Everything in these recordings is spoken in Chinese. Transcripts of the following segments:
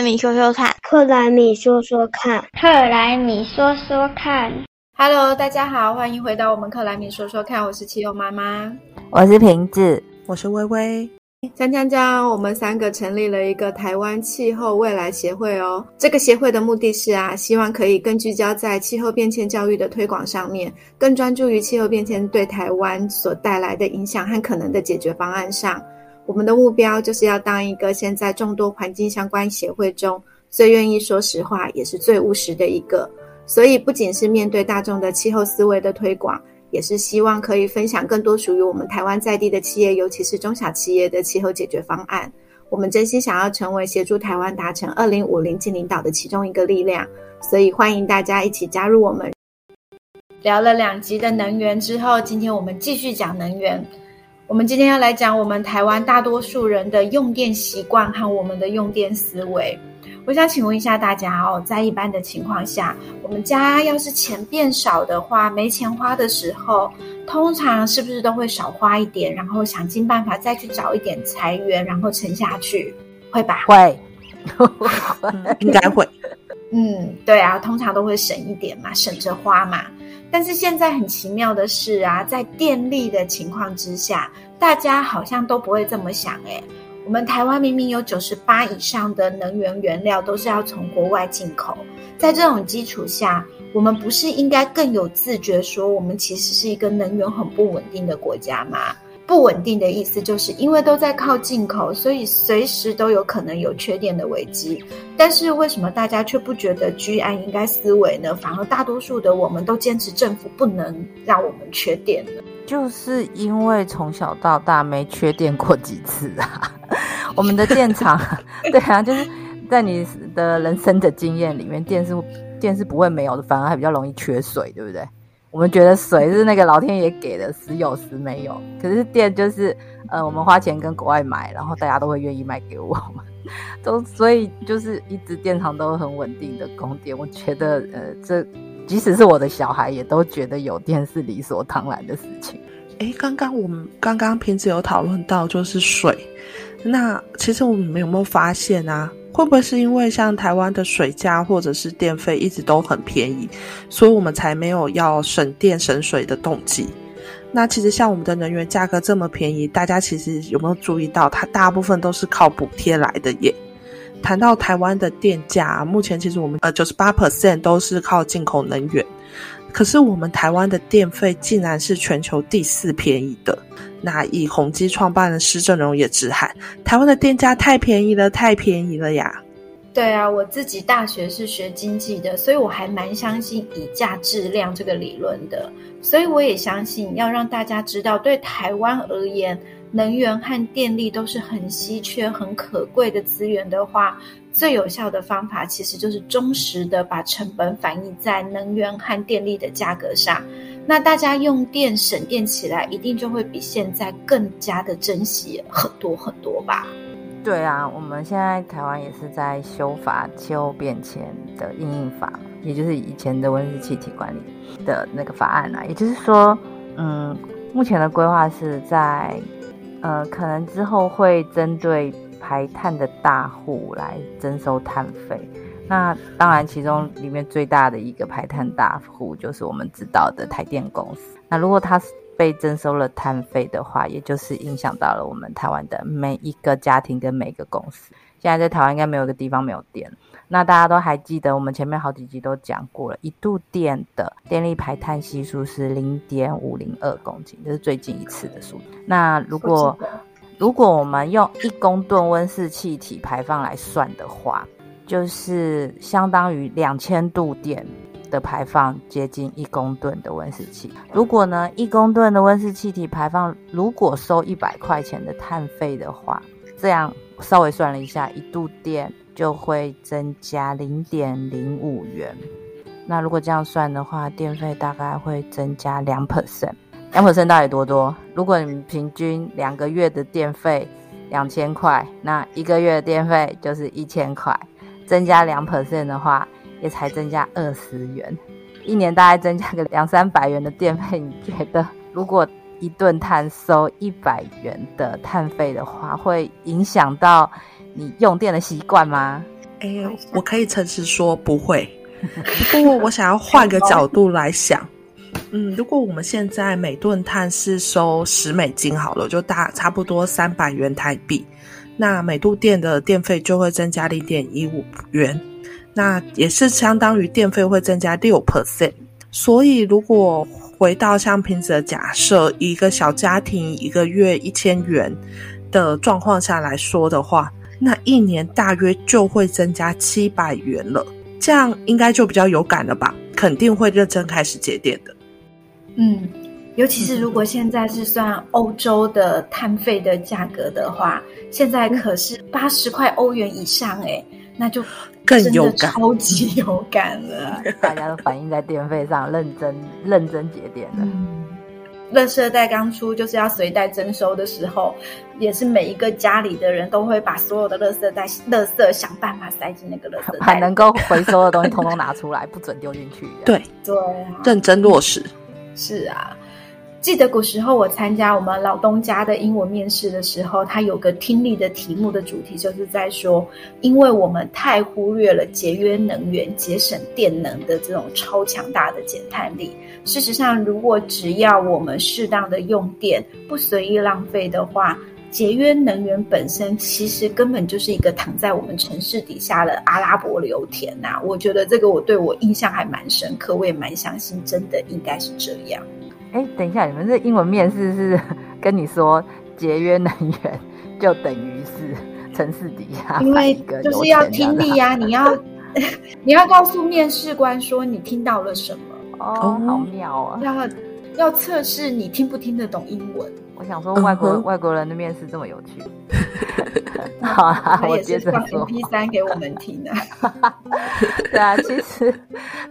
莱米说说看，克莱米说说看，克莱米说说看。Hello，大家好，欢迎回到我们克莱米说说看，我是七友妈妈，我是瓶子，我是微微。江江江，我们三个成立了一个台湾气候未来协会哦。这个协会的目的是啊，希望可以更聚焦在气候变迁教育的推广上面，更专注于气候变迁对台湾所带来的影响和可能的解决方案上。我们的目标就是要当一个现在众多环境相关协会中最愿意说实话，也是最务实的一个。所以，不仅是面对大众的气候思维的推广。也是希望可以分享更多属于我们台湾在地的企业，尤其是中小企业的气候解决方案。我们真心想要成为协助台湾达成二零五零净领导的其中一个力量，所以欢迎大家一起加入我们。聊了两集的能源之后，今天我们继续讲能源。我们今天要来讲我们台湾大多数人的用电习惯和我们的用电思维。我想请问一下大家哦，在一般的情况下，我们家要是钱变少的话，没钱花的时候，通常是不是都会少花一点，然后想尽办法再去找一点财源，然后撑下去，会吧？会，应该会。嗯，对啊，通常都会省一点嘛，省着花嘛。但是现在很奇妙的是啊，在电力的情况之下，大家好像都不会这么想哎。我们台湾明明有九十八以上的能源原料都是要从国外进口，在这种基础下，我们不是应该更有自觉，说我们其实是一个能源很不稳定的国家吗？不稳定的意思就是因为都在靠进口，所以随时都有可能有缺电的危机。但是为什么大家却不觉得居安应该思维呢？反而大多数的我们都坚持政府不能让我们缺电呢？就是因为从小到大没缺电过几次啊，我们的电厂，对啊，就是在你的人生的经验里面，电是电是不会没有的，反而还比较容易缺水，对不对？我们觉得水是那个老天爷给的，时有时没有，可是电就是，呃，我们花钱跟国外买，然后大家都会愿意卖给我们，都所以就是一直电厂都很稳定的供电，我觉得，呃，这。即使是我的小孩，也都觉得有电是理所当然的事情。哎，刚刚我们刚刚平时有讨论到，就是水。那其实我们有没有发现啊？会不会是因为像台湾的水价或者是电费一直都很便宜，所以我们才没有要省电省水的动机？那其实像我们的能源价格这么便宜，大家其实有没有注意到，它大部分都是靠补贴来的耶？谈到台湾的电价，目前其实我们呃九十八 percent 都是靠进口能源，可是我们台湾的电费竟然是全球第四便宜的。那以宏基创办的施正荣也直喊，台湾的电价太便宜了，太便宜了呀！对啊，我自己大学是学经济的，所以我还蛮相信以价质量这个理论的，所以我也相信要让大家知道，对台湾而言。能源和电力都是很稀缺、很可贵的资源的话，最有效的方法其实就是忠实的把成本反映在能源和电力的价格上。那大家用电省电起来，一定就会比现在更加的珍惜很多很多吧？对啊，我们现在台湾也是在修法气候变迁的应应法，也就是以前的温室气体管理的那个法案啊。也就是说，嗯，目前的规划是在。呃，可能之后会针对排碳的大户来征收碳费。那当然，其中里面最大的一个排碳大户就是我们知道的台电公司。那如果它被征收了碳费的话，也就是影响到了我们台湾的每一个家庭跟每一个公司。现在在台湾应该没有一个地方没有电。那大家都还记得，我们前面好几集都讲过了，一度电的电力排碳系数是零点五零二公斤，这是最近一次的数。那如果如果我们用一公吨温室气体排放来算的话，就是相当于两千度电的排放，接近一公吨的温室气。如果呢，一公吨的温室气体排放，如果收一百块钱的碳费的话，这样稍微算了一下，一度电。就会增加零点零五元。那如果这样算的话，电费大概会增加两 percent。两 percent 到底多多？如果你平均两个月的电费两千块，那一个月的电费就是一千块。增加两 percent 的话，也才增加二十元。一年大概增加个两三百元的电费，你觉得如果一顿碳收一百元的碳费的话，会影响到？你用电的习惯吗？哎，我可以诚实说不会。不过我想要换个角度来想，嗯，如果我们现在每吨碳是收十美金好了，就大差不多三百元台币，那每度电的电费就会增加零点一五元，那也是相当于电费会增加六 percent。所以如果回到像瓶子的假设，一个小家庭一个月一千元的状况下来说的话，那一年大约就会增加七百元了。这样应该就比较有感了吧？肯定会认真开始节电的。嗯，尤其是如果现在是算欧洲的碳费的价格的话，现在可是八十块欧元以上哎，那就更有感，超级有感了。大家都反映在电费上，认真认真节电的。垃圾袋刚出就是要随袋征收的时候，也是每一个家里的人都会把所有的垃圾袋、垃圾想办法塞进那个垃圾袋，还能够回收的东西通通拿出来，不准丢进去。对对，认真落实。是啊，记得古时候我参加我们老东家的英文面试的时候，他有个听力的题目的主题就是在说，因为我们太忽略了节约能源、节省电能的这种超强大的减碳力。事实上，如果只要我们适当的用电，不随意浪费的话，节约能源本身其实根本就是一个躺在我们城市底下的阿拉伯油田呐。我觉得这个我对我印象还蛮深刻，我也蛮相信，真的应该是这样。哎，等一下，你们这英文面试是 跟你说节约能源就等于是城市底下，因为就是要听力呀，你要 你要告诉面试官说你听到了什么。哦，好妙啊！要要测试你听不听得懂英文。我想说，外国外国人的面试这么有趣。好啊，我接着说。P 三给我们听的。对啊，其实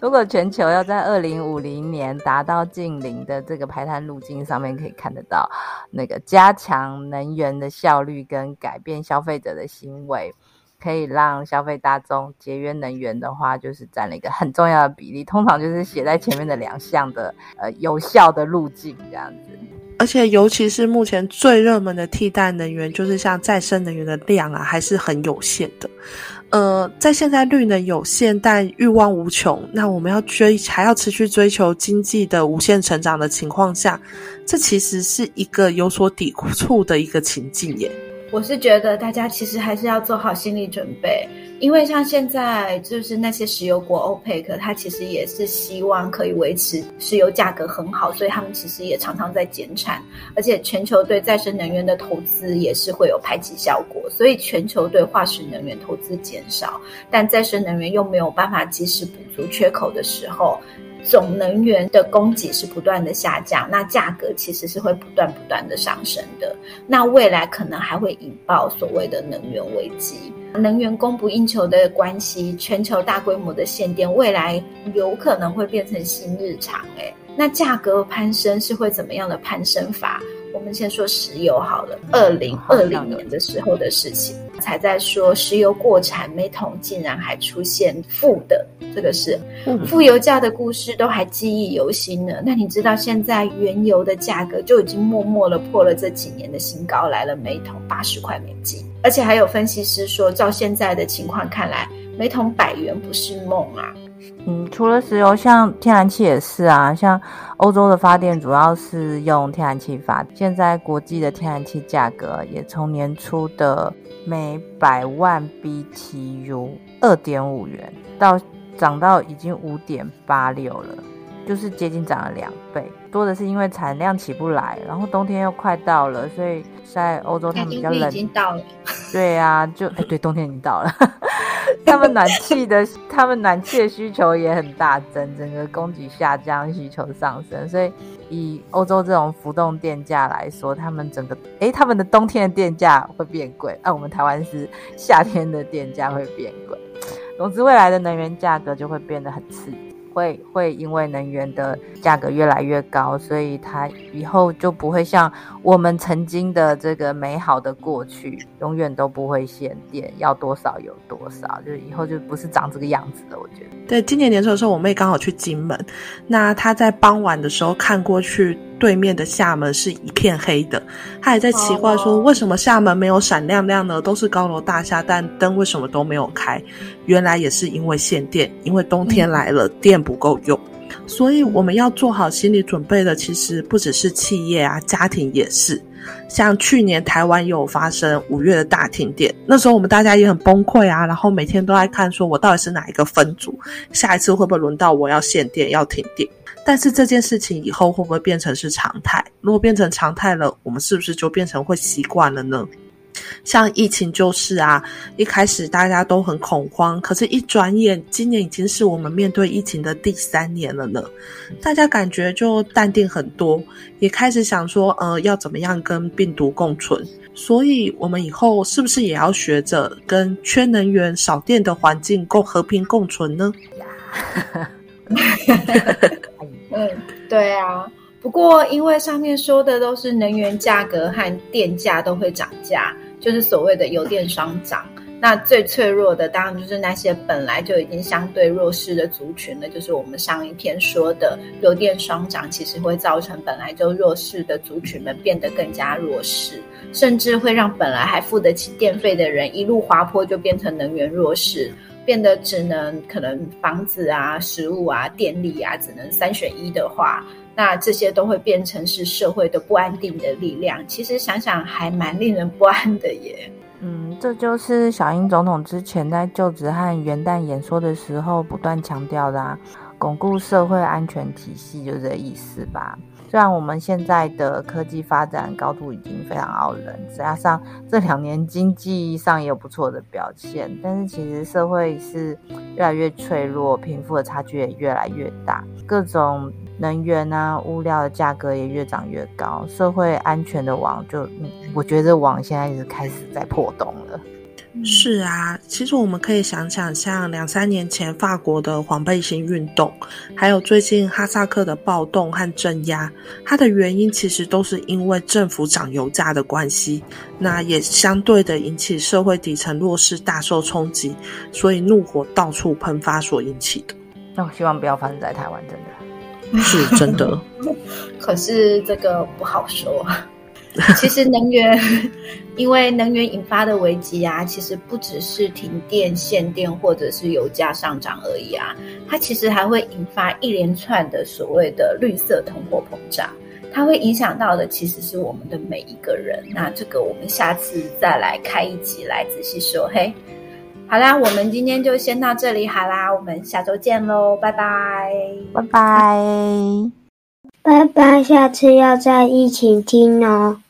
如果全球要在二零五零年达到近零的这个排碳路径上面，可以看得到那个加强能源的效率跟改变消费者的行为。可以让消费大众节约能源的话，就是占了一个很重要的比例。通常就是写在前面的两项的呃有效的路径这样子。而且尤其是目前最热门的替代能源，就是像再生能源的量啊，还是很有限的。呃，在现在绿能有限但欲望无穷，那我们要追还要持续追求经济的无限成长的情况下，这其实是一个有所抵触的一个情境耶。我是觉得大家其实还是要做好心理准备，因为像现在就是那些石油国 OPEC，它其实也是希望可以维持石油价格很好，所以他们其实也常常在减产，而且全球对再生能源的投资也是会有排挤效果，所以全球对化石能源投资减少，但再生能源又没有办法及时补足缺口的时候。总能源的供给是不断的下降，那价格其实是会不断不断的上升的。那未来可能还会引爆所谓的能源危机，能源供不应求的关系，全球大规模的限电，未来有可能会变成新日常。诶，那价格攀升是会怎么样的攀升法？我们先说石油好了，二零二零年的时候的事情，才在说石油过产，每桶竟然还出现负的，这个是负油价的故事，都还记忆犹新呢。那你知道现在原油的价格就已经默默的破了这几年的新高，来了每桶八十块美金，而且还有分析师说，照现在的情况看来，每桶百元不是梦啊。嗯，除了石油，像天然气也是啊。像欧洲的发电主要是用天然气发，现在国际的天然气价格也从年初的每百万 BTU 二点五元，到涨到已经五点八六了，就是接近涨了两倍。多的是因为产量起不来，然后冬天又快到了，所以在欧洲他们比较冷。已经到了。对啊，就哎，对，冬天已经到了。他们暖气的，他们暖气的需求也很大增，整个供给下降，需求上升，所以以欧洲这种浮动电价来说，他们整个，诶，他们的冬天的电价会变贵，那我们台湾是夏天的电价会变贵，总之未来的能源价格就会变得很刺激。会会因为能源的价格越来越高，所以它以后就不会像我们曾经的这个美好的过去，永远都不会限电，要多少有多少，就以后就不是长这个样子的。我觉得，对，今年年初的时候，我妹刚好去金门，那她在傍晚的时候看过去，对面的厦门是一片黑的。他还在奇怪说，为什么厦门没有闪亮亮呢？都是高楼大厦，但灯为什么都没有开？原来也是因为限电，因为冬天来了，电不够用。所以我们要做好心理准备的，其实不只是企业啊，家庭也是。像去年台湾也有发生五月的大停电，那时候我们大家也很崩溃啊，然后每天都在看，说我到底是哪一个分组，下一次会不会轮到我要限电要停电？但是这件事情以后会不会变成是常态？如果变成常态了，我们是不是就变成会习惯了呢？像疫情就是啊，一开始大家都很恐慌，可是，一转眼，今年已经是我们面对疫情的第三年了呢。大家感觉就淡定很多，也开始想说，呃，要怎么样跟病毒共存。所以，我们以后是不是也要学着跟缺能源、少电的环境共和平共存呢？嗯，对啊。不过，因为上面说的都是能源价格和电价都会涨价。就是所谓的油电双涨，那最脆弱的当然就是那些本来就已经相对弱势的族群了。就是我们上一篇说的油电双涨，其实会造成本来就弱势的族群们变得更加弱势，甚至会让本来还付得起电费的人一路滑坡，就变成能源弱势，变得只能可能房子啊、食物啊、电力啊，只能三选一的话。那这些都会变成是社会的不安定的力量。其实想想还蛮令人不安的耶。嗯，这就是小英总统之前在就职和元旦演说的时候不断强调的，啊，巩固社会安全体系，就这意思吧。虽然我们现在的科技发展高度已经非常傲人，加上这两年经济上也有不错的表现，但是其实社会是越来越脆弱，贫富的差距也越来越大，各种。能源啊，物料的价格也越涨越高，社会安全的网就，我觉得网现在是开始在破洞了。是啊，其实我们可以想想，像两三年前法国的黄背心运动，还有最近哈萨克的暴动和镇压，它的原因其实都是因为政府涨油价的关系，那也相对的引起社会底层弱势大受冲击，所以怒火到处喷发所引起的。那我希望不要发生在台湾，真的。是真的，可是这个不好说。其实能源，因为能源引发的危机啊，其实不只是停电、限电或者是油价上涨而已啊，它其实还会引发一连串的所谓的绿色通货膨胀，它会影响到的其实是我们的每一个人。那这个我们下次再来开一集来仔细说。嘿。好啦，我们今天就先到这里好啦，我们下周见喽，拜拜，拜拜，拜拜，下次要再一起听哦。